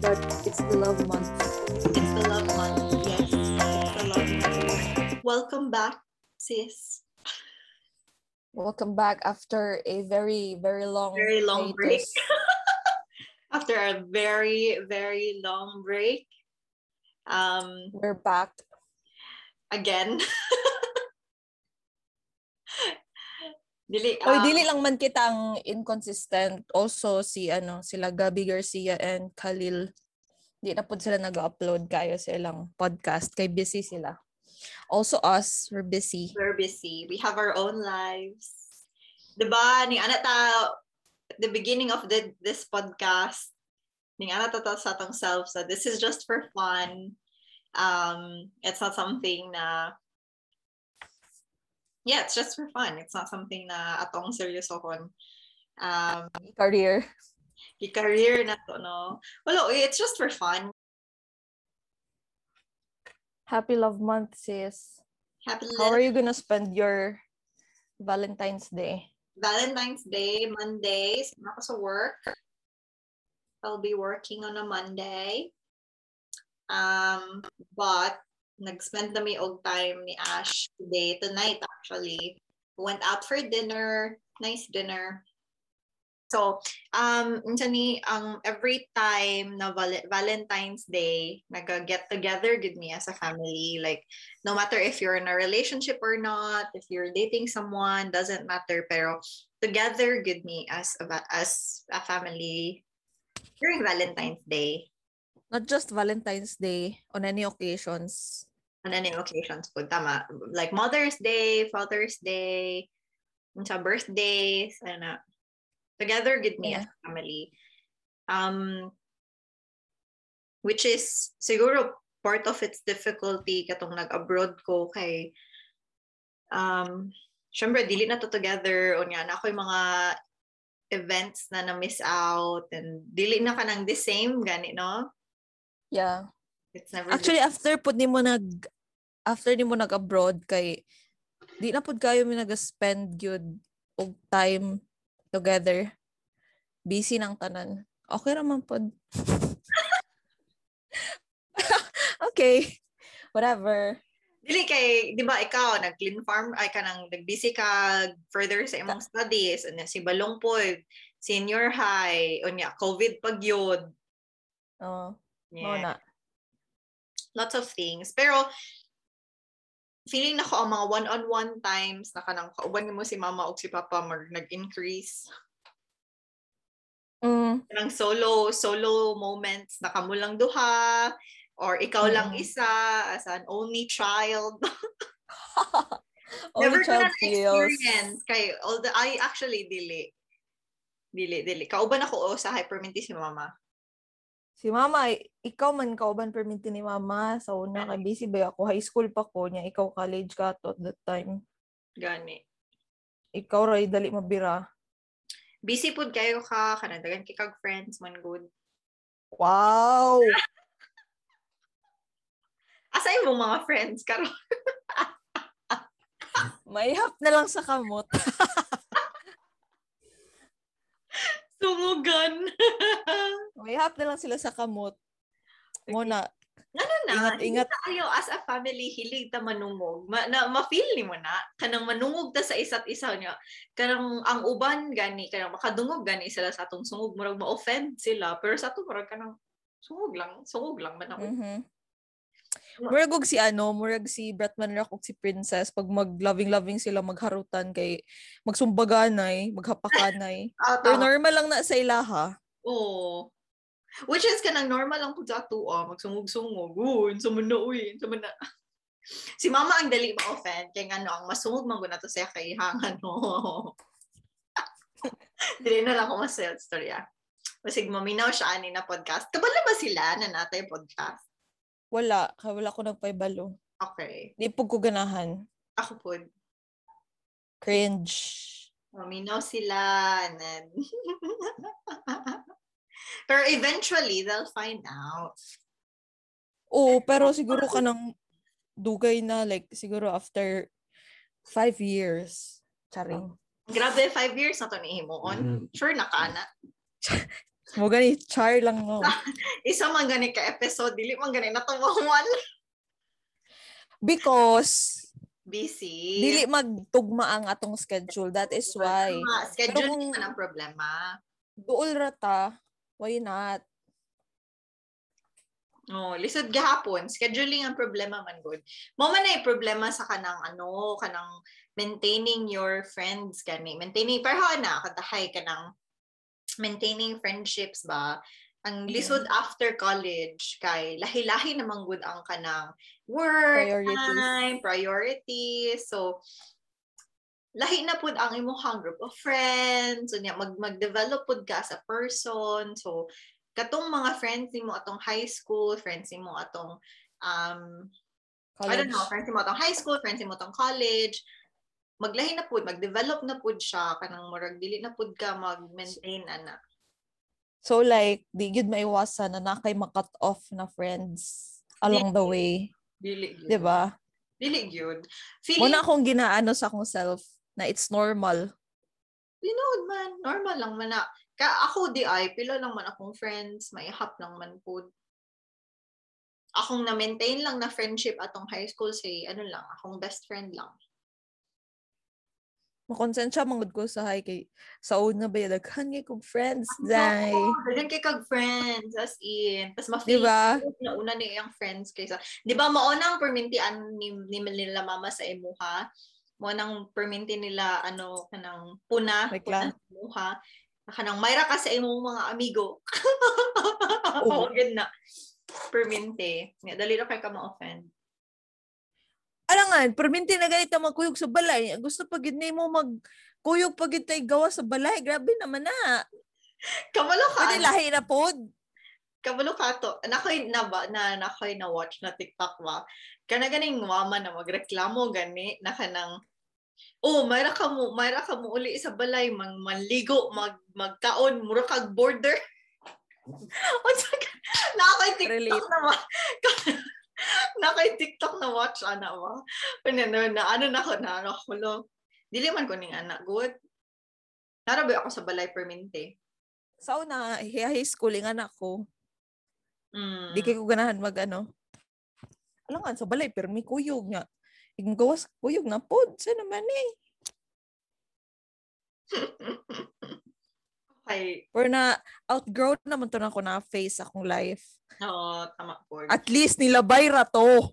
But it's the love month. It's the love month. Yes, it's the love month. Welcome back, sis. Welcome back after a very, very long, Very long break. After a very, very long break. Um, We're back. again. Dili, Oy, um, dili lang man kitang inconsistent. Also, si ano, sila Gabi Garcia and Khalil. Di na po sila nag-upload kayo sa ilang podcast. Kay busy sila. Also us, we're busy. we're busy. We have our own lives. Diba? Ni ana ta the beginning of the, this podcast, ni ana ta ta sa atong self so this is just for fun. Um, it's not something na yeah, it's just for fun. It's not something na atong seryosohon. Um, Career. career na to, no? Wala, eh, it's just for fun. Happy Love Month, sis. Happy How are you gonna spend your Valentine's Day? Valentine's Day, Monday, sama ako sa work. I'll be working on a Monday. Um, but nag-spend kami og time ni Ash today, tonight actually. Went out for dinner, nice dinner. So, um, ni ang every time na val- Valentine's Day, nag-get together with me as a family. Like, no matter if you're in a relationship or not, if you're dating someone, doesn't matter. Pero together with me as a, as a family during Valentine's Day Not just Valentine's Day, on any occasions. On any occasions po. Tama. Like Mother's Day, Father's Day, sa birthdays, ano. Together with me Yeah. as family. Um, which is siguro part of its difficulty katong nag-abroad ko kay um, syempre, dili na to together o niya na ako yung mga events na na-miss out and dili na ka ng the same gani no Yeah. It's never Actually, after pud nimo nag after nimo nag-abroad kay di na pud kayo mi nag-spend gyud og time together. Busy nang tanan. Okay ra man pud. okay. Whatever. Dili kay, di ba ikaw, nag-clean farm, ay ka nang nag-busy ka further sa imong studies, ano, si Balong po, senior high, o niya, COVID pag yun. Oh, Yeah. na. Lots of things. Pero, feeling na ko ang mga one-on-one times na kanang kauban mo si mama o si papa mag nag-increase. Mm. Kanang solo, solo moments na kamo lang duha, or ikaw lang Mm. isa as an only child. Only Never ko child na feels. experience kay although I actually dili dili dili kauban ako o sa hyperminty si mama Si mama, i- ikaw man kauban perminti ni mama sa una kay busy ba ako high school pa ko niya ikaw college ka to at that time. gani Ikaw ray dali mabira. busy pud kayo ka kanang dagan kay kag friends man good Wow. asa imong mga friends karon Mayhap na lang sa kamot. sungugan Mayhap na lang sila sa kamot. Muna, ano na? Ingat, ingat. hindi na ayo as a family hilig ta manungog. Ma, na ma-feel ni mo na kanang manungog ta sa isa't isa niya. Kanang ang uban gani kanang makadungog gani sila sa atong sungog murag ma-offend sila. Pero sa ato murag kanang sungog lang sungog lang man ako. Mhm. Murag og si ano, murag si Bratman Rock ug si Princess pag mag-loving-loving sila magharutan kay magsumbaganay, maghapakanay. Ah, Pero normal lang na sa ilaha. Oo. Which is kanang normal lang sa ato, ah, magsungog-sungog. Na, uy, man na. Si mama ang dali ma-offend, kaya nga no, ang masungog man ko na to siya kay hangan, no. Dili na lang ako masaya storya. Masig maminaw siya ani na podcast. Kabala ba sila na natay podcast? Wala, wala ko nagpaibalo. Okay. Di pug ko ganahan. Ako po. Cringe. Maminaw sila. And then... Pero eventually, they'll find out. Oo, pero siguro ka nang dugay na like siguro after five years. Charing. Grabe, five years na to ni Himoon. Sure, nakaana. Mo gani char lang mo. Isa man gani ka episode, dili man gani natumawan. Because Busy. dili magtugma ang atong schedule. That is why. Tama, schedule Pero kung- man ang problema. Duol rata, why not? Oh, lisod gahapon, scheduling ang problema man good. Mo man ay problema sa kanang ano, kanang maintaining your friends kani. Maintaining pero na katahay kanang maintaining friendships ba. Ang lisod after college kay lahi-lahi namang good ang kanang work Priorities. time, priorities. So lahi na pud ang imong group of friends, so niya mag mag-develop pud ka as a person. So katong mga friends nimo atong high school, friends nimo atong um I don't know, friends nimo atong high school, friends nimo atong college, maglahi na pud, mag-develop na pud siya kanang murag dili na pud ka mag-maintain ana. So like, di gid maiwasan na nakay makat off na friends along the way. Dili gyud. 'Di ba? Dili gyud. Feeling na akong ginaano sa akong self na it's normal. Linood man, normal lang man na. Ka ako di ay pila lang man akong friends, maihap lang man pud. Akong na-maintain lang na friendship atong high school say ano lang, akong best friend lang. Makonsensya mangud ko sa high kay sa una ba yung daghan kay kong friends dai. Daghan kay kag friends as in. Tapos ma Di ba? na una ni iyang friends kaysa. Di ba maunang permintian ni, ni nila mama sa imuha? Mo nang perminti nila ano kanang puna, puna imuha. Kanang mayra ka sa imong mga amigo. Oo, Oo. na. Perminti. Nga, dali ra kay ka ma-offend. Alangan, perminti na ganito magkuyog sa balay. Gusto pa gid mo mag kuyog pa gid tay gawa sa balay. Grabe naman na. Kabalo ka. Pwede lahi na pod. kabalo ka to. Nakoy na ba na nakoy na watch na TikTok ba. Kana ganing mama na magreklamo gani na kanang Oh, mayra ka mo, mayra ka mo uli sa balay, mang manligo, mag magkaon, mura kag border. Ka? Na ako'y TikTok Relate. na ma. na ako'y TikTok na watch ana ba. Ano na, na ano na ko na ano ko lo. Dili man ko ning anak good. Narabi ako sa balay permente. Sa una, high school yung anak ko. Mm. Di kay ko ganahan mag ano. Alangan, sa balay, pero may kuyog nga. Yung gawas kuyog na pod. Sa naman eh. okay. Or na outgrow naman to na ko na face akong life. Oo, tama po. At least nilabay ra to.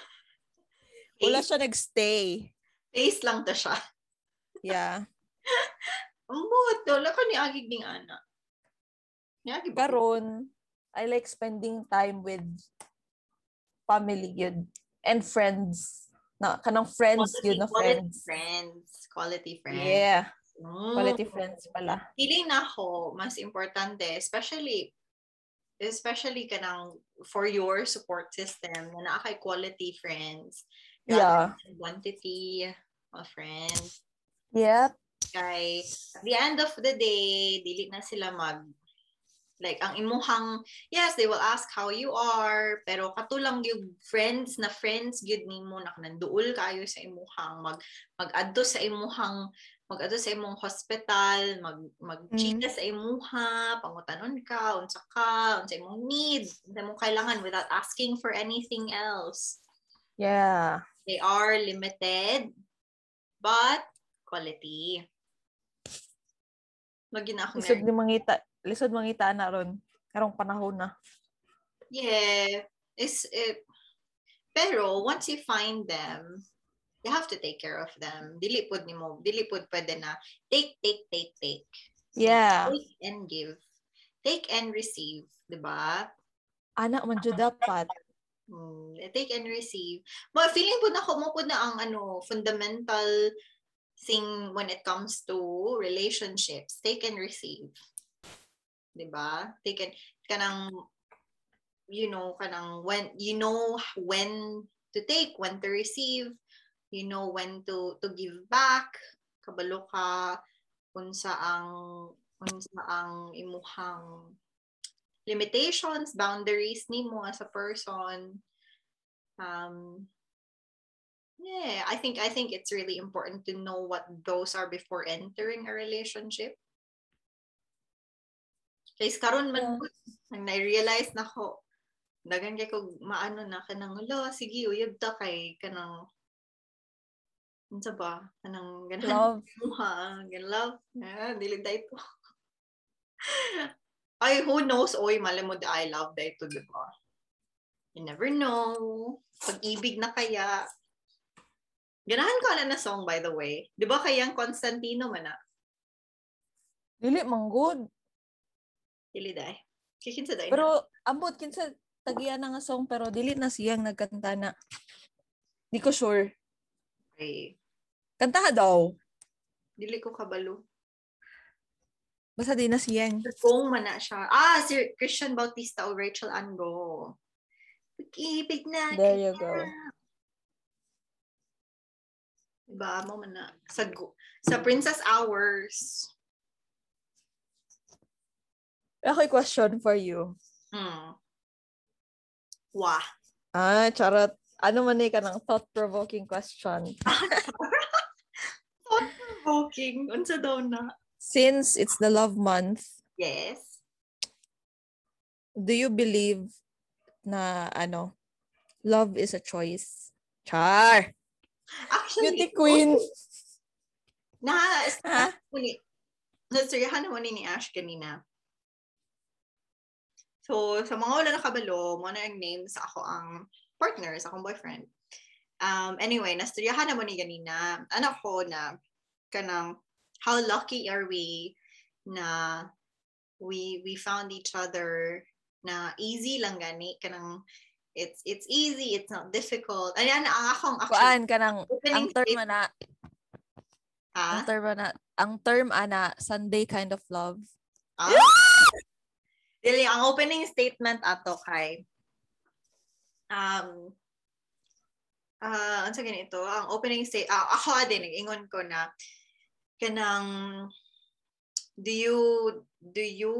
Wala siya nagstay. Face lang to siya. Yeah. Wala ka ni Agig ning ana. Karon, I like spending time with family yun. And friends. Na, kanang friends Quality- yun na quality friends. friends. Quality friends. Yeah. Mm. Quality friends pala. Feeling na ako, mas importante, especially especially kanang for your support system na naa kay quality friends Yeah. quantity of friends Yep. kay at the end of the day dili na sila mag like ang imuhang yes they will ask how you are pero katulang yung friends na friends gyud nimo na nanduol kayo sa imuhang mag mag-adto sa imuhang mag-adto sa imong hospital mag magchika sa imuha pangutanon ka unsa ka unsa imong needs unsa imong kailangan without asking for anything else Yeah. they are limited but quality Magina ako Lisod ni mangita. Lisod mangita na ron. Karong panahon na. Yeah. It's it, pero once you find them, you have to take care of them. Dili pud nimo, dili pud pwede na take take take take. Yeah. Take and give. Take and receive, 'di ba? Anak man jud dapat. Mm, take and receive. But feeling po na ko mo po na ang ano, fundamental thing when it comes to relationships. Take and receive. 'Di ba? Take and kanang you know, kanang when you know when to take, when to receive, you know when to to give back. Kabalo ka unsa ang unsa ang imuhang limitations, boundaries nimo as a person. Um, yeah, I think I think it's really important to know what those are before entering a relationship. Kaya karon man Yeah. po, nang na-realize na ko, dagan kay ko maano na kanang ulo, sige uyab ta kay kanang unsa ba kanang ganahan Love. ha gan love ah, dili dayto ay who knows oy mali mo I love dayto di ba you never know pag-ibig na kaya ganahan ko na na song by the way di ba kayang Constantino man na Dili man good. dili day kikinsa day na. Pero ambot kinsa tagiya na nga song pero dili na siyang nagkanta na. Di ko sure. okay. Kanta daw. dili ko kabalo Basta di na siyang. Kung man na siya. Ah, si Christian Bautista o Rachel Ango. Pag-ibig na. There you kaya. go. Diba? Mo man na. Sa, sa Princess Hours. Ako question for you. Hmm. Wah. Ah, charot. Ano man ka ng thought-provoking question. Thought-provoking. Unsa daw na? Since it's the love month, Yes. do you believe na ano, love is a choice? Char! Actually, Beauty queen! na, Ha? Nasiryahan naman ni Ash kanina. So, sa mga wala nakabalo, mo na yung names ako ang partner sa akong boyfriend. Um, anyway, nasiryahan naman ni kanina. Anak ko na kanang how lucky are we na we we found each other na easy lang gani kanang it's it's easy it's not difficult ayan ang akong actually Kuan ka ng, opening ang term statement, ana, ha? ang term ana, ang term ana, Sunday kind of love. Ah? Dili, ang opening statement ato kay um uh, ganito, ang opening state ah, ako din nag-ingon ko na kanang do you do you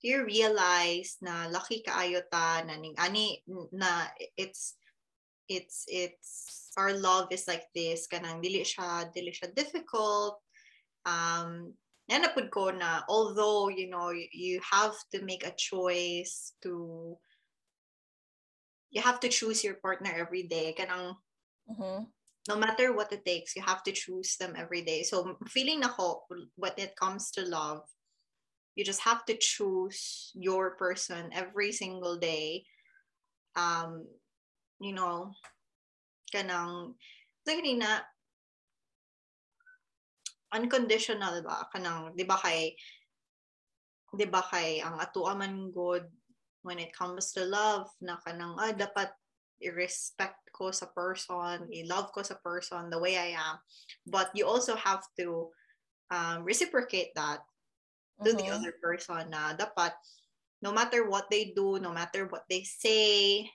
do you realize na lucky kaayo ta na ning ani na it's it's it's our love is like this kanang dili siya dili siya difficult. Um nanapod ko na although you know you have to make a choice to you have to choose your partner every day. Kanang Mhm. no matter what it takes you have to choose them every day. So feeling nako when it comes to love you just have to choose your person every single day. Um you know kanang so na unconditional ba? Kanang di ba kay di ba kay ang atuwa man good when it comes to love na kanang ah dapat i-respect ko sa person, i-love ko sa person the way I am. But you also have to um, reciprocate that to the Mhm. other person na dapat no matter what they do, no matter what they say,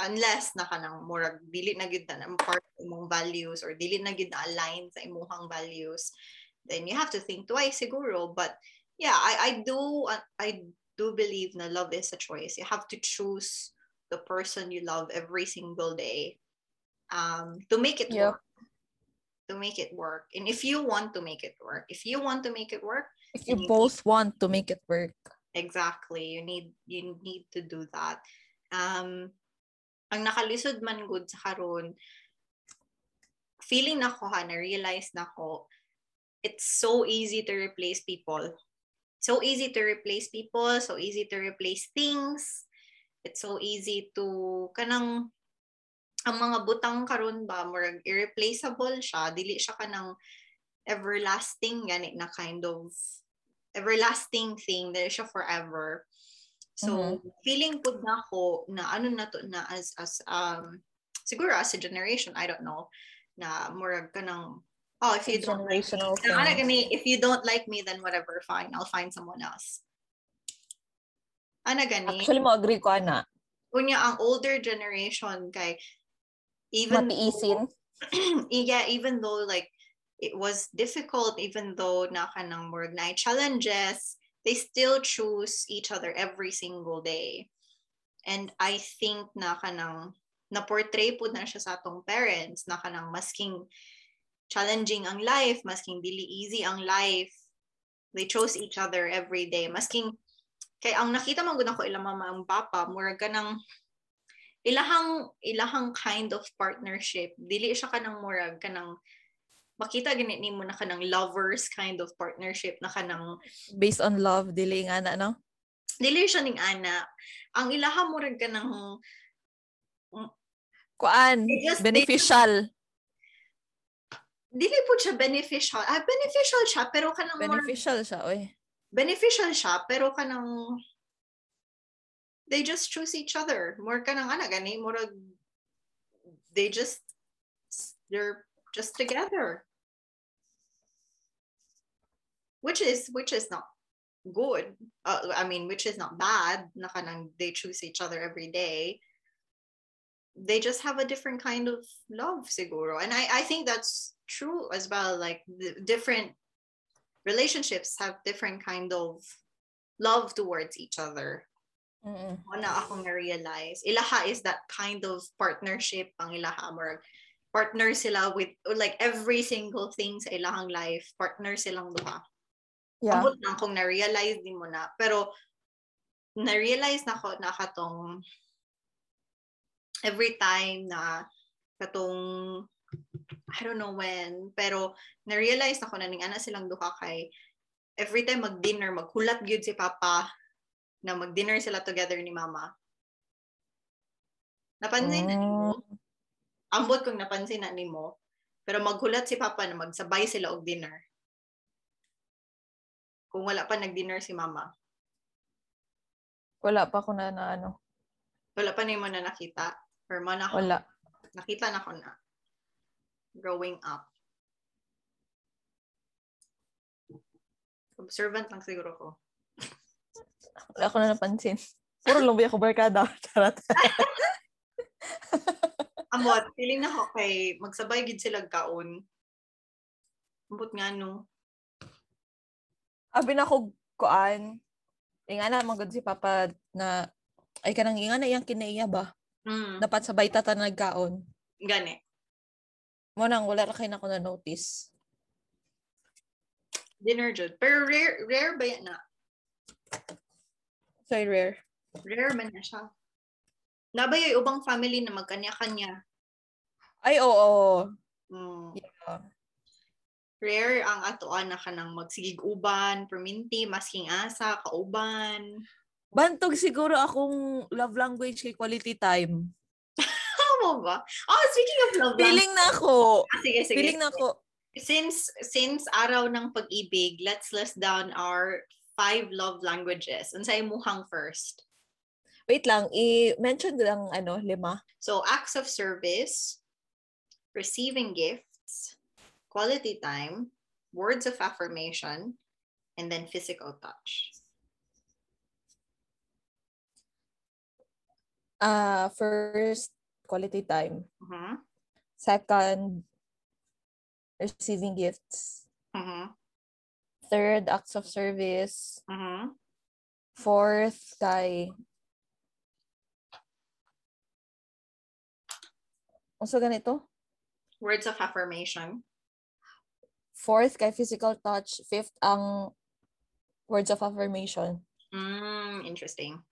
unless na kanang murag dili na gid na part imong values or dili na gid na align sa imong values, then you have to think twice siguro. But yeah, I I do I do believe na love is a choice. You have to choose the person you love every single day um, to make it Yep. work. To make it work. And if you want to make it work, if you want to make it work, If you Hindi. both want to make it work. exactly, you need you need to do that. Um, ang nakalisod man good sa karon, feeling na ko ha, na-realize na ko, it's so easy to replace people. So easy to replace people, so easy to replace things. It's so easy to kanang ang mga butang karon ba murag irreplaceable siya dili siya kanang everlasting gani na kind of everlasting thing dili siya forever so feeling pud na ako na ano na to na as as um siguro as a generation I don't know na murag kanang oh if you don't like Generational thing. gani, if you don't like me then whatever fine I'll find someone else ana gani Actually, mo agree ko ana. kunya ang older generation kay even Matiisin. yeah even though like it was difficult even though na kanang more na challenges they still choose each other every single day and i think na kanang na portray po na siya sa atong parents na kanang masking challenging ang life masking dili easy ang life they chose each other every day masking kay ang nakita man gud ako ilang mama ang papa murag ka ng ilahang ilahang kind of partnership dili siya kanang murag kanang makita gani nimo na kanang lovers kind of partnership na kanang Based on love, dili nga na, no? dili siya ning ana ang ilaha murag kanang Kuan, beneficial. Dili po siya beneficial ah beneficial siya pero kanang more? Beneficial siya, oy. beneficial siya pero kanang they just choose each other. More kanang ana gani? Murag they just they're just together. Which is which is not good. Uh, i mean which is not bad na kanang they choose each other every day they just have a different kind of love siguro and i i think that's true as well like the different relationships have different kind of love towards each other Mm-mm. Wala akong na-realize. Ilaha eh, is that kind of partnership ang ilaha. More partner sila with, like every single thing sa ilahang life, partner silang duha. Yeah. Ambot na akong na-realize din mo na. Pero, na-realize na ko na katong every time na katong I don't know when, pero na-realize na ko na ning ana silang duha kay every time mag-dinner, maghulat gyud si Papa na mag-dinner sila together ni Mama. Napansin na nimo? Ambot kung napansin na nimo. Pero maghulat si Papa na magsabay sila og dinner. Kung wala pa nag-dinner si Mama. Wala pa ko na, na ano. Wala pa nimo na nakita. Or man ako, Wala. nakita na ko na. Growing up. Observant lang siguro ko. Wala ko na napansin. Puro ba ako barkada? Charot. Amot, feeling na ako kay magsabay gid sila kaon. Ambot nga no. Abi na ko kuan. Inga na magod si Papa na ay kanang inga na iyang kinaiya ba? Mm, Dapat sabay tata nagkaon. gani. Mo nang wala ra kay na notice. Dinner jud. Pero rare, rare ba yan na? So rare. Rare man na siya. Nabay yung ubang family na magkanya-kanya. Ay oo. Mm. Yeah. Rare ang atoan na kanang magsigig uban, perminti, masking asa, kauban. Bantog siguro akong love language kay quality time. Tama ba? Oh, speaking of love Feeling na ako. Ah, sige, sige. Feeling na ako. Since since araw ng pag-ibig, let's list down our five love languages. Unsay muhang first? Wait lang, i-mention lang ano, lima. So, acts of service, receiving gifts, quality time, words of affirmation, and then physical touch. Ah, first, quality time. Mhm. Second, receiving gifts. Mhm. Third, acts of service. Mhm. Fourth, kay... Also ganito. Words of affirmation. Fourth, kay physical touch. Fifth, ang words of affirmation. Mm, interesting.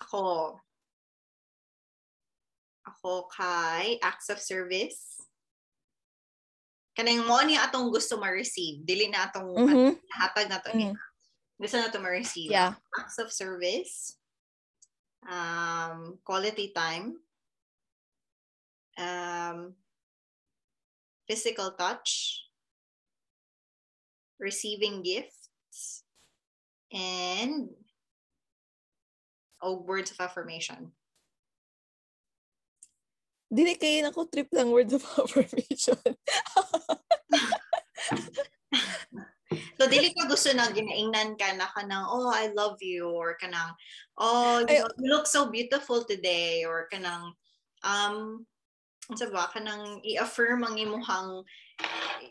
Ako. Ako kay acts of service. Kanang mo ni atong gusto ma-receive. Dili na atong Mhm. hatag na to. Mm. Gusto na to ma-receive. Yeah. Acts of service. Um, quality time. Um, physical touch. Receiving gifts. And oh, words of affirmation. Dili kayo nako trip lang words of affirmation. So, dili ka gusto na ginaingnan ka na kanang, oh, I love you, or kanang, oh, you, Ay- know, you look so beautiful today, or kanang, um, ano sa ba, kanang i-affirm ang imuhang,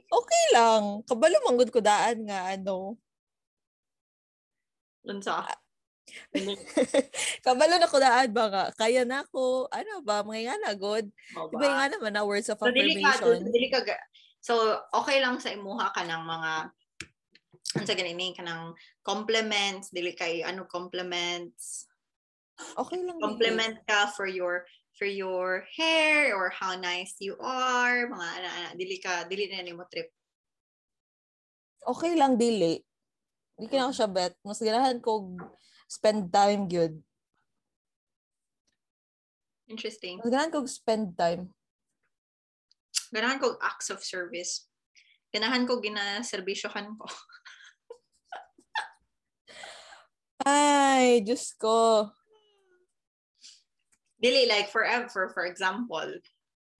okay lang. Kabalo manggod ko daan nga ano. unsa? Kabalo na ko daan ba nga. Kaya na ko. Ano ba? Mga nga na good. Mo Diba nga naman na words of So, dili ka, affirmation. dili ka, so, okay lang sa imuha ka ng mga unsa ganini kanang compliments dili kay ano compliments Okay lang. compliment ka for your for your hair or how nice you are mga ana, ana dili ka dili na nimo trip Okay lang dili. Di ka na ako siya bet. Mas ganahan ko spend time good. interesting Mas ganahan ko spend time. ganahan ko acts of service ganahan ko ginaserbisyohan ko Ay, Diyos ko. dili like forever for example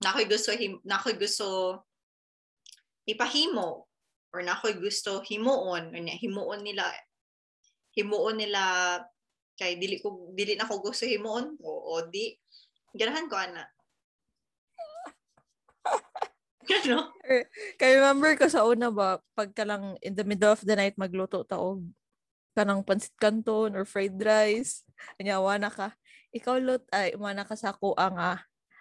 nakoy gusto him nakoy gusto ipahimo or nakoy gusto himuon unya himuon nila himuon nila kay dili ko dili na ko gusto himuon o, o di ganahan ko ana ano Kaya remember ko sa una ba, pagka lang in the middle of the night magluto taog kanang pansit canton or fried rice. Anyawa na ka. Ikaw lut ay umana ka sa ako ang ah,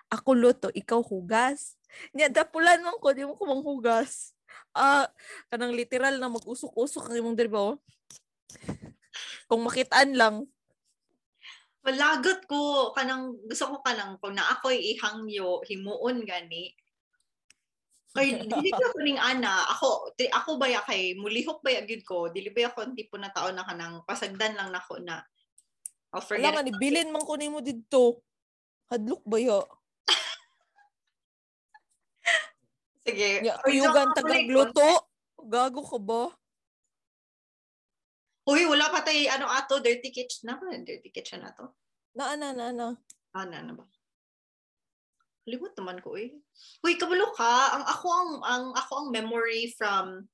ako luto, ikaw hugas. Nya dapulan man ko di mo ko manghugas. Ah, kanang literal na mag-usok-usok ang imong oh? Kung makitaan lang. Malagot ko kanang gusto ko kanang kung na ako'y ihangyo himuon gani. Kay dili ko kuning ana, ako di- ako ba ya kay mulihok ba ya gyud ko? Dili ba ako tipo na tao na kanang pasagdan lang nako na. Oh, Wala nga ni bilin man ko nimo didto. Hadlok ba yo? Sige. Ayugan so, tagagluto. Gago ka ba? Uy, wala pa tay ano ato dirty kitchen na ba? Dirty kitchen na to. Na na na na. Ah, na na ba? Limot naman ko eh. Uy, kabalo ka. Ang ako ang ang ako ang memory from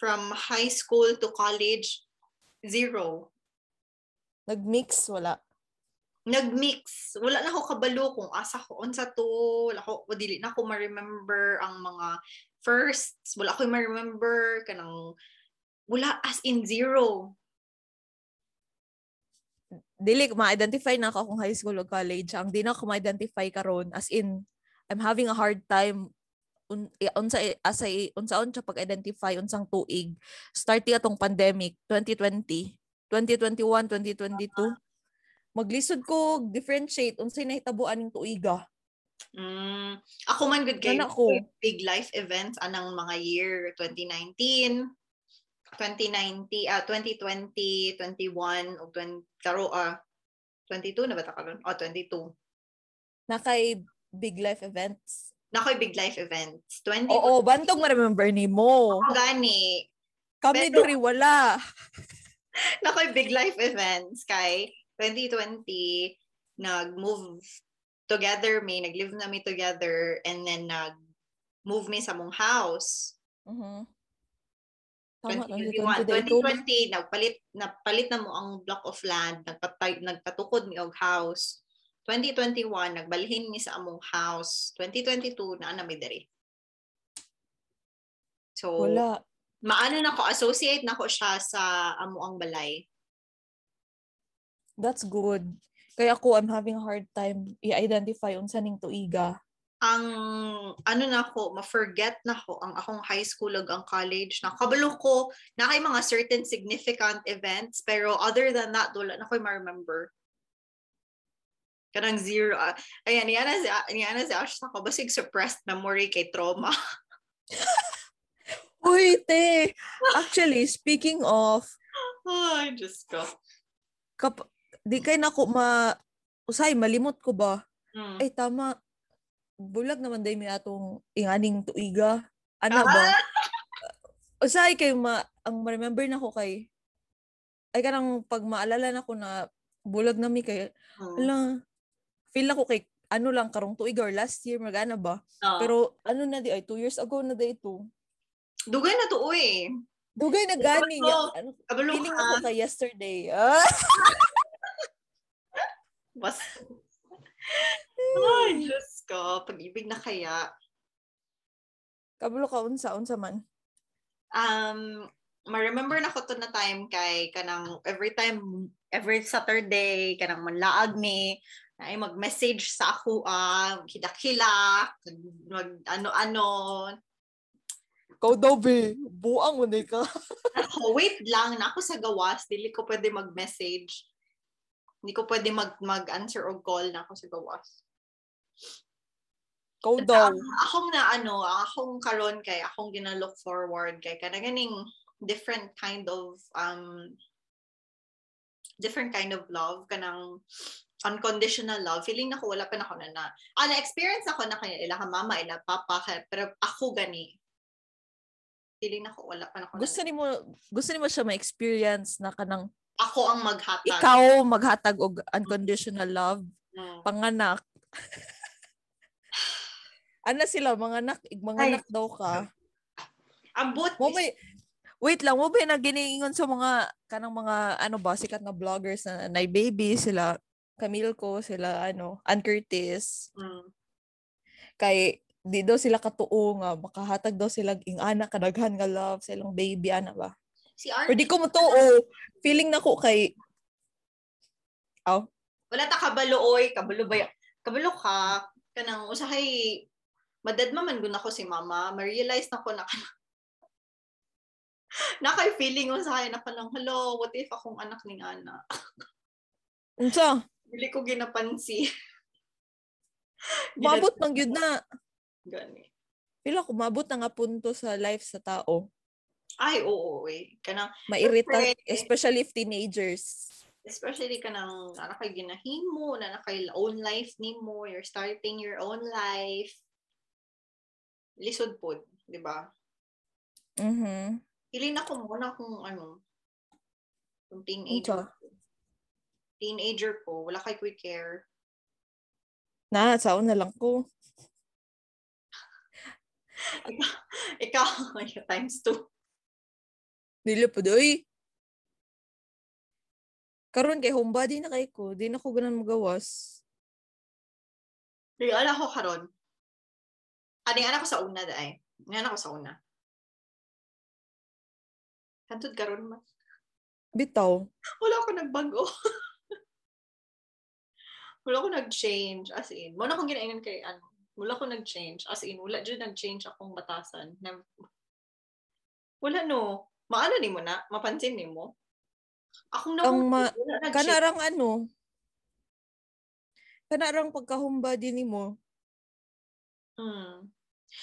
from high school to college zero. Nagmix wala. Nagmix. Wala na ako kabalo kung asa ko unsa to. Wala ko dili na ako ma-remember ang mga firsts. Wala ko ma-remember kanang wala as in zero. Dili ma-identify na ako kung high school o college. Ang di na ako ma-identify karon as in I'm having a hard time un, unsa asa unsaon siya pag-identify unsang tuig starting atong pandemic 2020 2021 2022 maglisod ko differentiate unsay nahitabuan ning tuiga Mm, ako man good kay Yan ako. big life events anang mga year 2019 2019 ah 2020 21 o 20 karo ah 22 na ba ta karon oh 22 na kay big life events? Nakoy big life events. 20 oo bantog ma-remember nimo Ako gani. Kami Pero- diri wala. Nakoy big life events kay 2020 nag-move together me nag-live na me together and then nag move me sa mong house. Mhm. Tama, 2021 2020 day two. 2020 nagpalit napalit na mo ang block of land nagpatay nagpatukod mi og house 2021 nagbalhin mi sa among house 2022 na ana mi diri so Wala. maano na ko associate na ko siya sa amo ang balay That's good. Kaya ako, I'm having a hard time i-identify unsa ning tuiga. Ang ano na ako, ma-forget na ko ang akong high school ug ang college na kabalo ko na kay mga certain significant events pero other than that wala na ko ma-remember kanang zero ah, ayan yan na si yan na si Ash ko basig suppressed memory kay trauma Uy, te! Actually, speaking of, ay just ko kap- di kay nako ma... Usay, malimot ko ba? mm. Ay, tama. Bulag naman day may atong inganing tuiga. Ana ba? Usay kay ma... Ang ma-remember na ko kay... Ay, kanang pag maalala na ko na bulag na mi kay... Mm. Ala, feel na ko kay ano lang karong tuiga or last year magana ba? Ah. Pero ano na di ay two years ago na day ito. dugay na to uy Dugay na gani. Ano, feeling ako kay yesterday. Ah! bas ay just ko pag-ibig na kaya Kabalo ka unsa unsa man. um ma-remember na ko to na time kay kanang every time every Saturday kanang manlaag ni ay mag-message sa ako ah hila-hila mag ano-ano Ikaw daw, be. Buang mo ka. Ako, wait lang. Na ako sa gawas. Dili ko pwede mag-message. Hindi ko pwede mag, mag-answer o call na ako sa gawas. Ikaw daw. Akong na ano, akong karon kay akong gina-look forward kay kana ganing different kind of um different kind of love kanang unconditional love. Feeling na ko wala pa na ako na na ah, na experience ako na kaya ila mama ila papa kaya, pero ako gani. Feeling na ko wala pa na ako gusto ni mo gusto ni mo siya ma-experience na kanang ako ang maghatag. ikaw maghatag og unconditional love. Hmm. panganak ana sila mga anak mga anak daw ka ambot mo may wait lang mo ba na giniingon sa mga kanang mga ano ba sikat na vloggers na na baby sila Camille ko, sila, ano, Ann Curtis. Mm. Kay, di daw sila katuo nga, makahatag daw sila ing anak, kadaghan nga love, silang baby, ana ba? Si Arnie. Pero di ko matuo. Feeling na ko kay, aw. Oh. Wala ta kabalo, oy. Kabalo ba Kabalo ka. Kanang, usahay, madad man guna ko si mama. Ma-realize na ko na na kay feeling ko sa akin na kanang, hello, what if akong anak ni Ana? Unsa? Dili ko ginapansi. Mabot nang yun na. Gani. Pila ko mabot na nga punto sa life sa tao. Ay, oo, eh. Kanang, Mairita, especially if teenagers. Especially kanang anak kay ginahimo, na kay own life nimo, you're starting your own life. Lisod po, di ba? Mhm. Hilin ako muna kung ano, kung teenager. Okay teenager ko, wala kay quick care. Na, saon na lang ko. ikaw, times two. Dili po doy. Karon kay homebody na kay ko, di na ko ganan magawas. Di ala ko karon. Ani anak ko sa una dai. Ni anak ko sa una. Kantud karon mas. Bitaw. Wala ko nagbago. wala ko nag-change, as in. Muna akong ginaingan kay, ano, wala ko nag-change, as in, wala dyan nag-change akong batasan. Na, wala no. Maano ni mo na? Mapansin ni mo? Akong na Ang ma- kanarang ano, kanarang pagkahumba din ni mo. Hmm.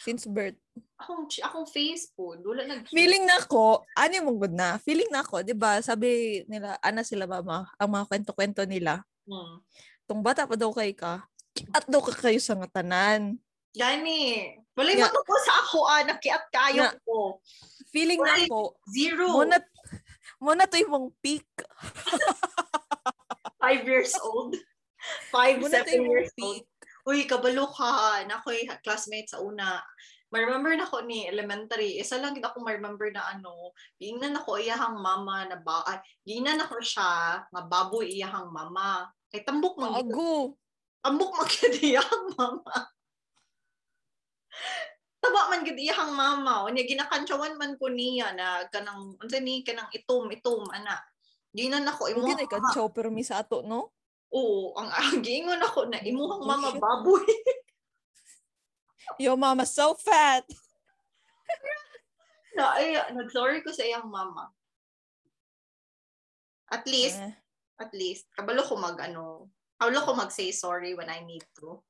Since birth. Akong, akong face food, wala nag Feeling na ako, ano mo good na? Feeling na ako, di ba, sabi nila, ana sila mama, ang mga kwento-kwento nila. Hmm tong bata pa daw kay ka, at daw ka kayo sa ngatanan. Gani. Wala yeah. mo sa ako, ah, nakiat kayo na, ko. Feeling Wala, na ko, zero. Muna, muna to yung peak. Five years old. Five, muna seven years peak. old. Uy, kabalo ka. Nakoy classmate sa una. Ma-remember na ko ni elementary, isa lang gid ako ma-remember na ano, giingnan ako iyahang mama na ba, ay, giingnan ako siya nga baboy iyahang mama. Kay tambok man Ago. Tambok man gid iyang mama. Taba man gid iyang mama. Unya ginakantsawan man ko niya na kanang unsa ni kanang itom itom ana. Ginan ako imo. Hindi na kantsaw pero mi sa ato no? Oo, ang, giingon ako na imuhang mama baboy. Yo mama so fat. na ay nag-sorry ko sa iyang mama. At least, eh at least, kabalo ko mag, ano, kabalo ko mag-say sorry when I need to.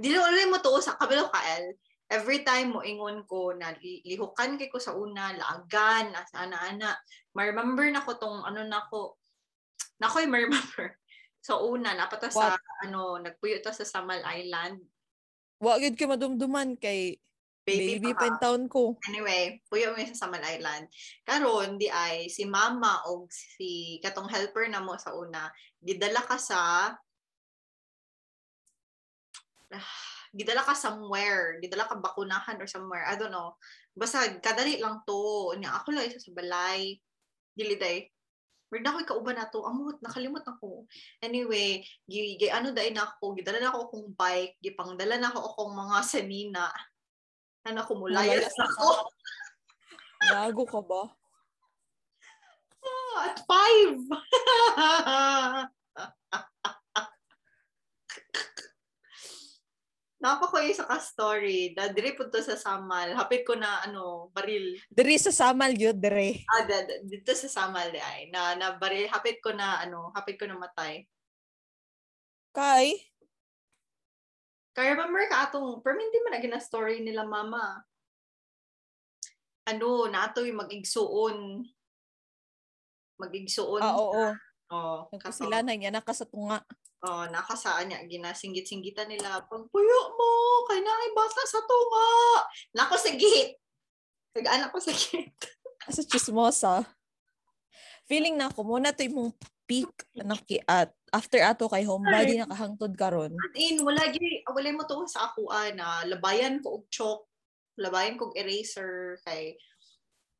Dilo ulit mo to sa kabalo ka, El. Every time mo ingon ko na lihukan kay ko sa una, laagan, asa ana-ana. Ma-remember na ko tong ano na ko, na ko ma-remember. So una, napata sa, ano, nagpuyo ta sa Samal Island. Wa gyud kay madumduman kay baby, baby pa taon ko. Anyway, puyo mi sa Samal Island. Karon di ay si mama o si katong helper na mo sa una, gidala ka sa ah, gidala ka somewhere, gidala ka bakunahan or somewhere, I don't know. Basta kadali lang to. Nya ako lang isa sa balay. Dili day. Word na ko kauban na to. Amot, nakalimot ako. Anyway, gi, gi ano dai na ako, gidala na ako akong bike, gipangdala na ako akong mga sanina ano ko mula yes ako. Gago ka ba? Oh, at five. Napako yung sa ka story. Da diri pud to sa Samal. Hapit ko na ano, baril. Diri sa Samal yun, dire. Ah, da, da- dito sa Samal di ay na na baril hapit ko na ano, hapit ko na matay. Kay, Kaya remember ka atong, pero hindi man na story nila mama. Ano, nato yung mag-igsuon. Mag-igsuon. ah, oo. Oh, Yung kato. sila na niya, nakasatunga. Oh, nakasaan niya, ginasinggit-singgitan nila. Pagpuyo mo, kay na bata sa tunga. Nako sa gate. Nag-anak ko sa gate. Sa chismosa. Feeling na ako, muna to yung peak na kiat. After ato kay homebody, Ay. nakahangtod karon. At in, wala gi, wala mo to sa ako na labayan ko og chalk, labayan ko og eraser kay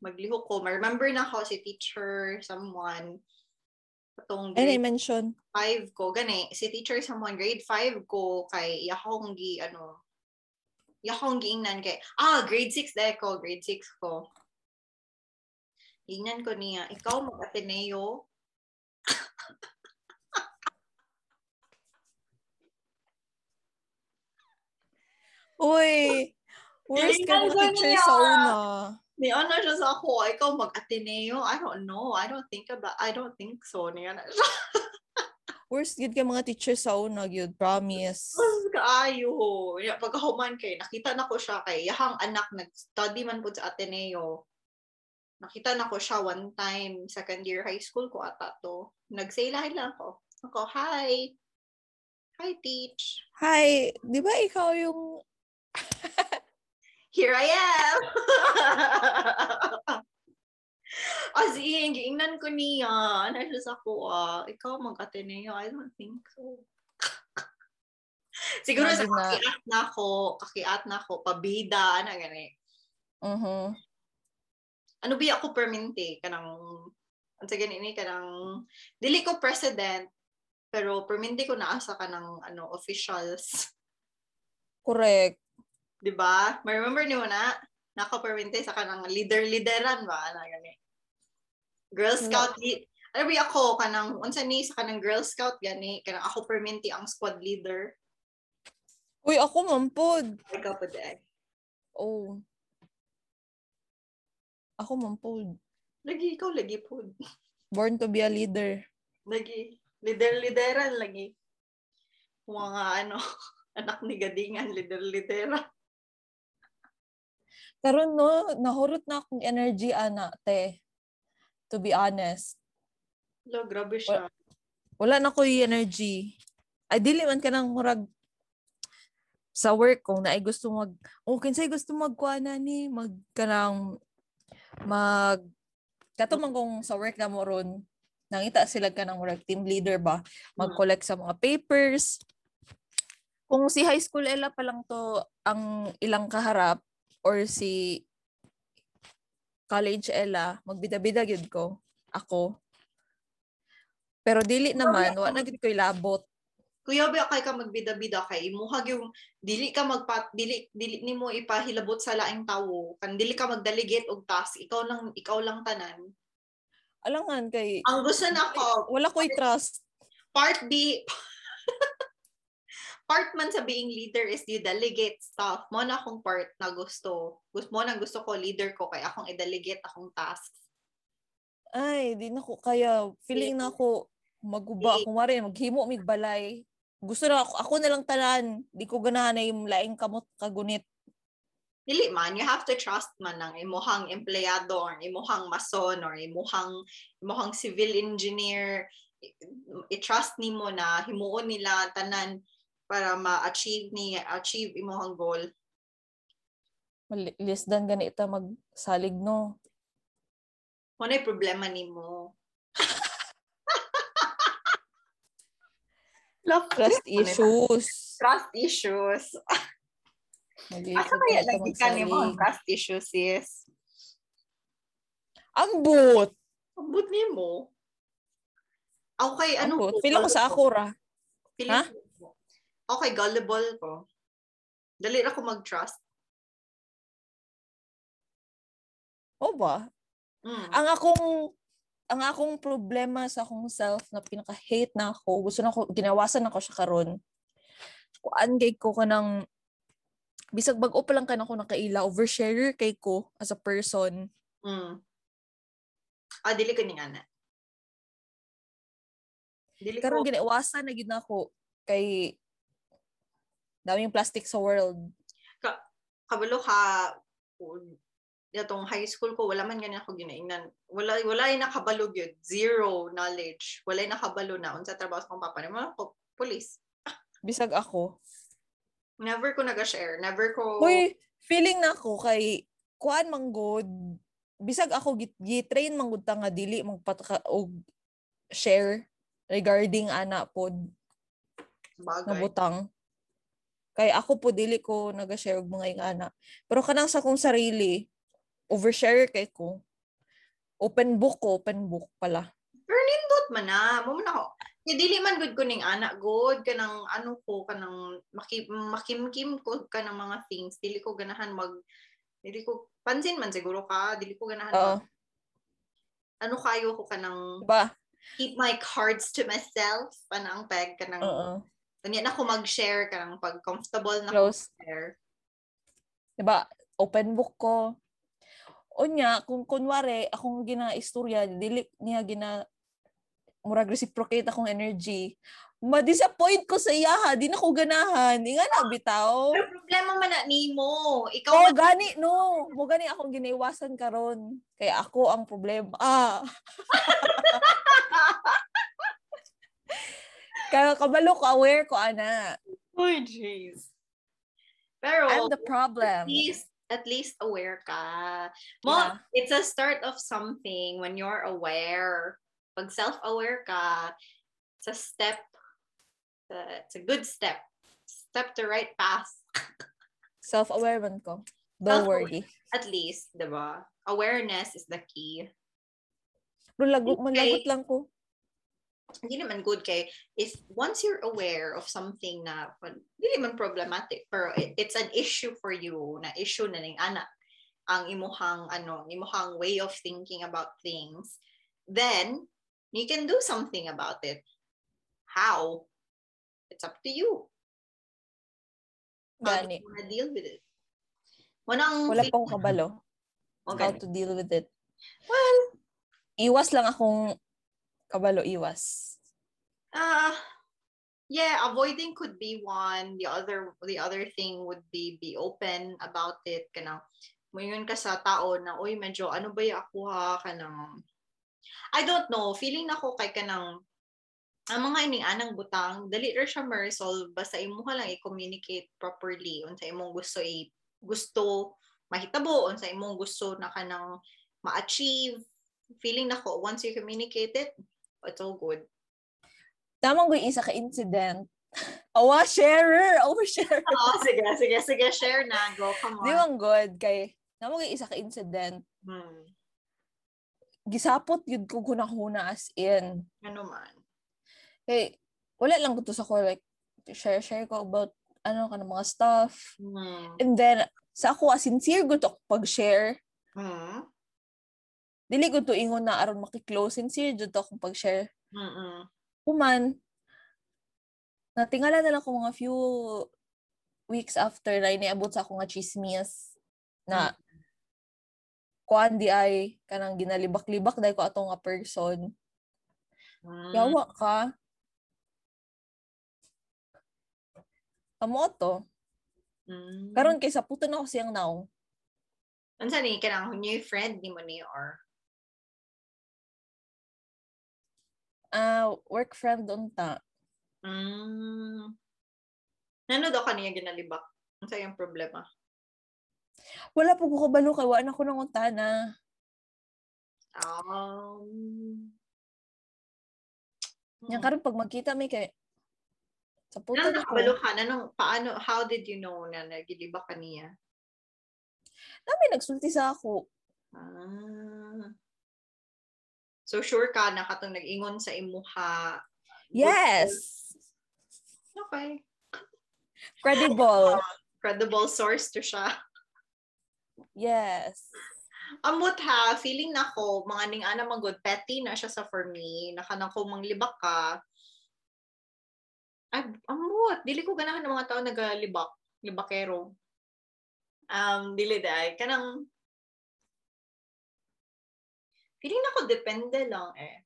maglihok ko. Remember na ako si teacher, someone, katong Ay, grade mention 5 ko, gani, si teacher someone, grade 5 ko, kay yakong gi, ano, yakong giingnan kay, ah, grade 6 dahil ko, grade 6 ko. Ingnan ko niya, ikaw mag-Ateneo, Uy! Worst ka ko teacher sa una. Ni ano siya sa ako, ikaw mag-Ateneo? I don't know. I don't think about, I don't think so. Niya na siya. Worst yun ka mga teacher sa una, yun. Promise. Mas kaayo. Pagkahuman kay, nakita na ko siya kay, yahang anak nag-study man po sa Ateneo. Nakita na ko siya one time, second year high school ko ata to. Nag-say lang lang ako. Ako, hi. Hi, teach. Hi, di ba ikaw yung... Here I am! As in, giingnan ko niya. Ano siya sa ko, ah, ikaw mag-Ateneo? I don't think so. Siguro sa Imagine na- kakiat na ako, kakiat na ako, pabida, ano gani. Mhm. Ano ba ako permente? Kanang, ang sa ganini, kanang, dili ko president, pero permente ko naasa ka ng ano, officials. Correct. Di ba? May remember niyo na? Naka-permente sa kanang leader-leaderan ba? Ano gani. Girl Wala. Scout, lead. Ano ba ako, kanang, unsa ni sa kanang Girl Scout gani, kanang ako permente ang squad leader. Uy, ako mampod. Ikaw pa di. Oh. Ako mampod. Lagi, ikaw lagi po. Born to be a leader. Lagi. Leader-leaderan lagi. Mga ano, anak ni Gadingan, leader-lidera. Pero no, nahurot na akong energy, ana, te. To be honest. Lo, grabe siya. Wala na ko energy. Ay, dili man ka nang murag sa work kung na ay gusto mag o kinsay gusto magkuha na ni mag kanang mag kato man kung sa work na mo ron nangita sila ka ng murag team leader ba mag-collect sa mga papers kung si high school ela pa lang to ang ilang kaharap or si college ela magbida-bida gyud ko ako. Pero dili naman wa na gid ko ilabot Kuya ba kay ka magbida-bida kay imuhag yung dili ka magpat dili dili nimo ipahilabot sa laing tawo. Kan dili ka magdelegate og task ikaw lang ikaw lang tanan. Alangan kay ang gusto na ko wala ko'y trust. Part B part man sa being leader is you delegate stuff. Mo na akong part na gusto. Gusto mo na gusto ko leader ko kay akong i-delegate akong task ay di na ko kaya feeling na ako maguba. Ako mari maghimo mig balay gusto na ako ako na lang tanan di ko ganahan na yung laing kamot kagunit. Dili man you have to trust man ng imuhang empleyado or imuhang mason or imuhang imuhang civil engineer. I-trust nimo na himuon nila tanan para ma-achieve ni achieve imuhang goal less than ganita magsalig no mo na problema nimo Love trust issues Trust issues. Asa kaya lagi ka ang magsalig. trust issues sis? ambot Ambot nimo. Ako kay ano ambot feeling ko sa ako ra Feeling Ha? Ko. Ako kay gullible ko. Dali na ako mag-trust. o ba Mm. ang akong ang akong problema sa akong self na pinaka-hate na ako, gusto na ko, ginawasan ako siya karon. Kuan gay ko kanang bisag bag-o pa lang ka na ako nakaila, oversharer kay ko as a person. Mm. Ah, dili ko ni ana. Dili Karon ko. giniwasan na gid ako kay daming plastic sa world. kabalo ka itong high school ko wala man ganyan ako ginainan wala wala yung nakabalo gyud zero knowledge. Wala yung nakabalo na. Unsa trabaho sa akong papa ni mga ko police. Bisag ako. never ko naga-share never ko Hoy, feeling na ako kay kuan manggod bisag ako git gi-train manggod ta nga dili magpataka og share regarding ana pod nga bagay. butang. Kay ako po dili ko naga-share og mga ingana. Pero kanang sa kong sarili, overshare kay ko. Open book ko, open book pala. pero nindot man na mo man ako Kaya dili man good ko ning anak good kanang ano ko kanang maki, makimkim ko kanang mga things dili ko ganahan mag dili ko pansin man siguro ka dili ko ganahan Oo. mag, ano kayo ko kanang Diba? keep my cards to myself anang peg kanang Oo. Ganyan ako mag-share ka ng pag comfortable na Close. share. Diba? Open book ko. Unya, kung kunwari, akong gina-istorya, dili niya gina murag reciprocate akong energy. Ma-disappoint ko sa iya ha. Di na ko ganahan. Di nga na, bitaw. Pero problema man na nimo. Ikaw Oo, man gani, no. Mo gani akong ginaiwasan karon Kaya ako ang problema. Ah. Kaya kabalo ko, aware ko, ana. Uy, jeez. Pero I'm the at problem. least at least aware ka. Mo, Yeah. it's a start of something when you're aware. Pag self-aware ka, it's a step. uh, It's a good step. Step to right path. Self-aware man ko. Don't worry. At least, di ba? Awareness is the key. Pero lago, Okay. malagot lang ko. Hindi naman good kay if once you're aware of something na hindi naman problematic pero it, it's an issue for you na issue na ning ana ang imuhang ano imuhang way of thinking about things then you can do something about it how it's up to you how do Gani. you wanna deal with it Wanang Wala pa akong kabalo. okay. How to deal with it. well Iwas lang akong kabalo, iwas. Uh yeah, avoiding could be one. The other the other thing would be be open about it. Kanang moingon ka sa tao na oy medyo ano ba yung ako ha kanang I don't know, feeling nako kay kanang ang mga ining anang butang dali ra siya ma-resolve basta imuha lang i-communicate properly unsa imong gusto i gusto mahitabo unsa imong gusto na kanang ma-achieve. Feeling nako once you communicate it it's all good Tamang yung isa ka incident. Awa, sharer! Oversharer! Oo, sige, sige, sige, share na. Go, come Di on. man good. Kay, namang isa ka incident. Hmm. Gisapot yun ko hunahuna as in. Ano man. Kay, wala lang ko to sa ko. Like, share-share ko about ano ka ng mga stuff. Hmm. And then, sa ako, sincere ko to pag-share. Hmm. Dili ko to ingon na aron makiklose. Sincere jud to akong pag-share. Mm-mm. Kuman, natingala na lang ko mga few weeks after na iniabot sa ako nga chismis na kuan di ay kanang ginalibak-libak dahil ko ato nga person. Hmm. Yawa ka. Amo to. Hmm. Karon kay sa puto na ko siyang naong. Unsa ni kanang new friend ni mo ni or Ah, work friend unta. mm. Nano daw kaniya ginalibak? Unsa yung problema? Wala po ko kabalo kay wala na ko nang untana. Um, Yang karon pag magkita may kay sa puto Ano na ko. nakabalo ka? Nanong, paano, how did you know na nagilibak ka niya? Nami nagsulti sa ako. Ah. So sure ka na katong nag-ingon sa imuha. Yes. Okay. Credible. Credible source to siya. Yes. Amot ha, feeling na ko, mga ning ana man good petty na siya sa for me, nakanang ko manglibak ka. Ay, amot, dili ko ganahan ng mga tao nagalibak, libakero. Um, dili day. Kanang, feeling na ko depende lang eh.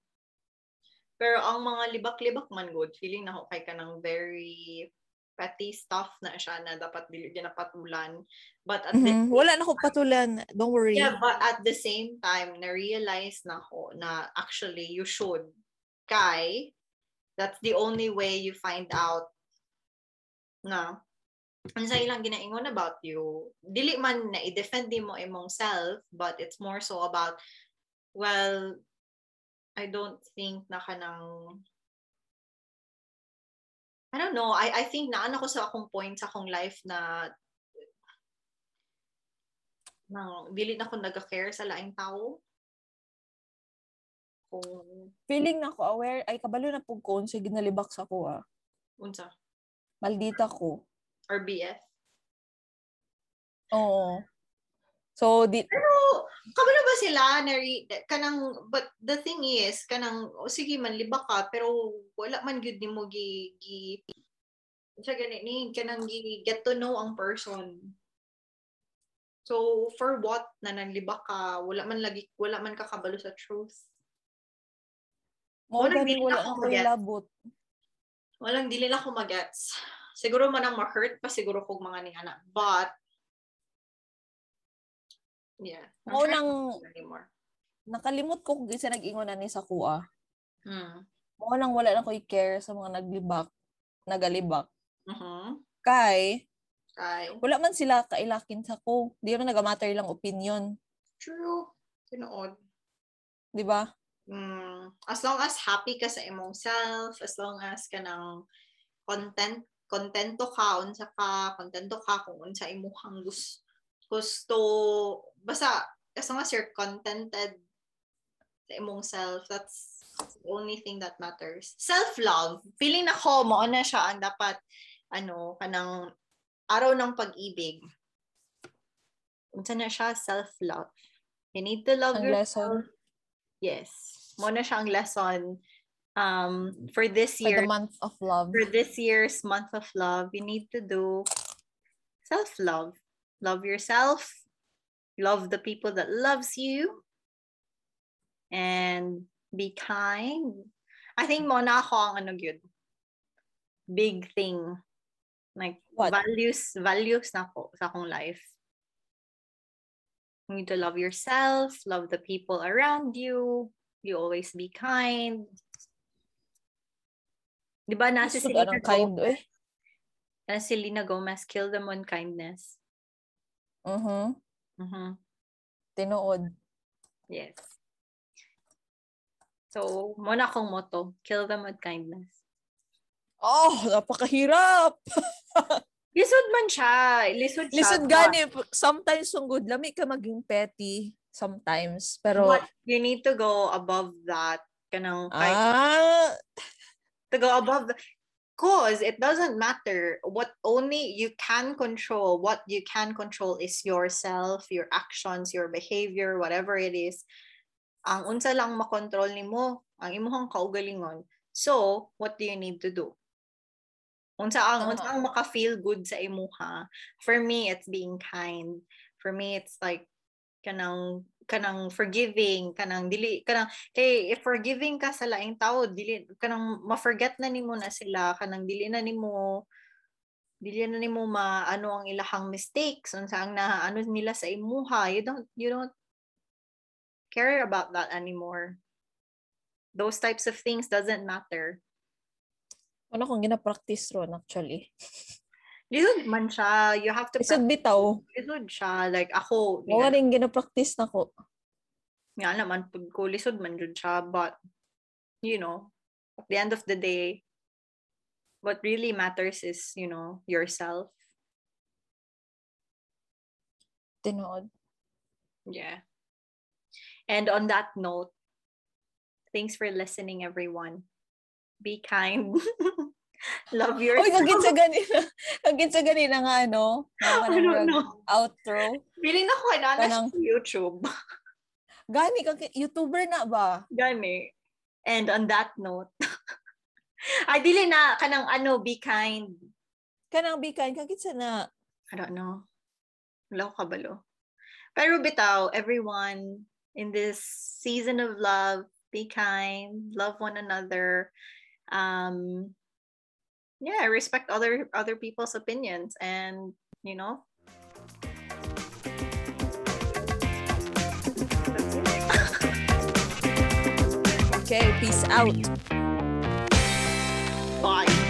Pero ang mga libak-libak man good, feeling na ko kay kanang very petty stuff na siya na dapat dili ginapatulan. But at Mhm. the Wala na ko patulan. Don't worry. Yeah, but at the same time, na-realize na ko na actually you should. Kay, that's the only way you find out na ano sa ilang ginaingon about you. Dili man na i-defend mo imong self, but it's more so about, well, I don't think na kanang I don't know. I I think naan ako sa akong point sa akong life na nang dili na ko naga-care sa laing tao. Kung Feeling na ko aware. Ay, kabalo na po ko. Sige, ginalibak sa ko ah. unsa Maldita ko. or BF. Oo. So, di, Pero kabalo ba sila na kanang but the thing is kanang oh, sige man libak ka pero wala man gyud nimo gi gi sa gani ni kanang gi get to know ang person. So for what na nanlibak ka wala man lagi wala man ka kabalo sa truth. mo Walang dili wala ako ilabot. Walang dili na ko magets. Siguro man ang ma-hurt pa siguro kog mga ni anak. But yeah. I'm trying nang nakalimot ko kung isa nag-ingon na ni sa kuha. Hmm. Mo nang wala na ko i-care sa mga naglibak, nagalibak. Mhm. Kay, Kay. wala man sila kailakin sa ko. Di man nagamatter lang opinion. True. Tinuod. Di ba? Mm, as long as happy ka sa imong self, as long as ka ng content, kontento ka, unsa ka, kontento ka kung unsa imuhang gusto, gusto, basta, as long as you're contented sa imong self, that's the only thing that matters. Self-love, feeling na ko, mo na siya ang dapat, ano, kanang araw ng pag-ibig. Unsa na siya, self-love. You need to love Ang yourself. lesson Yes. Mo na siyang lesson um, for this for the year. month of love. For this year's month of love, you need to do self-love. Love yourself. Love the people that loves you. And be kind. I think mo na ako ang ano yun. Big thing. Like, What? values, values na ko sa akong life. You need to love yourself, love the people around you. You always be kind. Di ba nasa si anong kind eh. nasa si Selena Gomez, kill them on kindness. Mhm. Mhm. Tinuod. Yes. So, muna akong motto, kill them with kindness. Oh, napakahirap. Lisod man siya. Lisod siya. But- gani, sometimes yung good, lami ka maging petty sometimes. Pero, But you need to go above that. Kanang ah, to go above the cause it doesn't matter what only you can control what you can control is yourself your actions your behavior whatever it is. Ang unsa lang makontrol nimo ang imong kaugalingon. So what do you need to do? Unsa ang unsa Ah. ang maka feel good sa imuha? For me it's being kind. For me it's like kanang kanang forgiving kanang dili kanang kay if forgiving ka sa laing tao dili kanang ma-forget na nimo na sila kanang dili na nimo dili na nimo ma ano ang ilahang mistakes unsa ang na ano nila sa imuha. You don't you don't care about that anymore. Those types of things doesn't matter. Ano kung gina-practice ron actually. lisod man siya you have to Isod bitaw. lisod siya like ako Mga rin gina-practice na ko. nga naman pud ko lisod man jud siya but you know at the end of the day what really matters is you know yourself Tinuod. yeah and on that note thanks for listening everyone be kind love Uy, yourself kagin sa ganina. Kagin sa ganina nga, ano? I don't know outro. feeling ako na Kanang- sa YouTube Gani, kag YouTuber na ba? gani and on that note ay dili na kanang ano be kind Kanang bikan, kagin sa na. I don't know Wala ko kabalo. Pero bitaw, everyone in this season of love, be kind, love one another. Um, yeah, I respect other other people's opinions, and you know. Okay, peace out. Bye.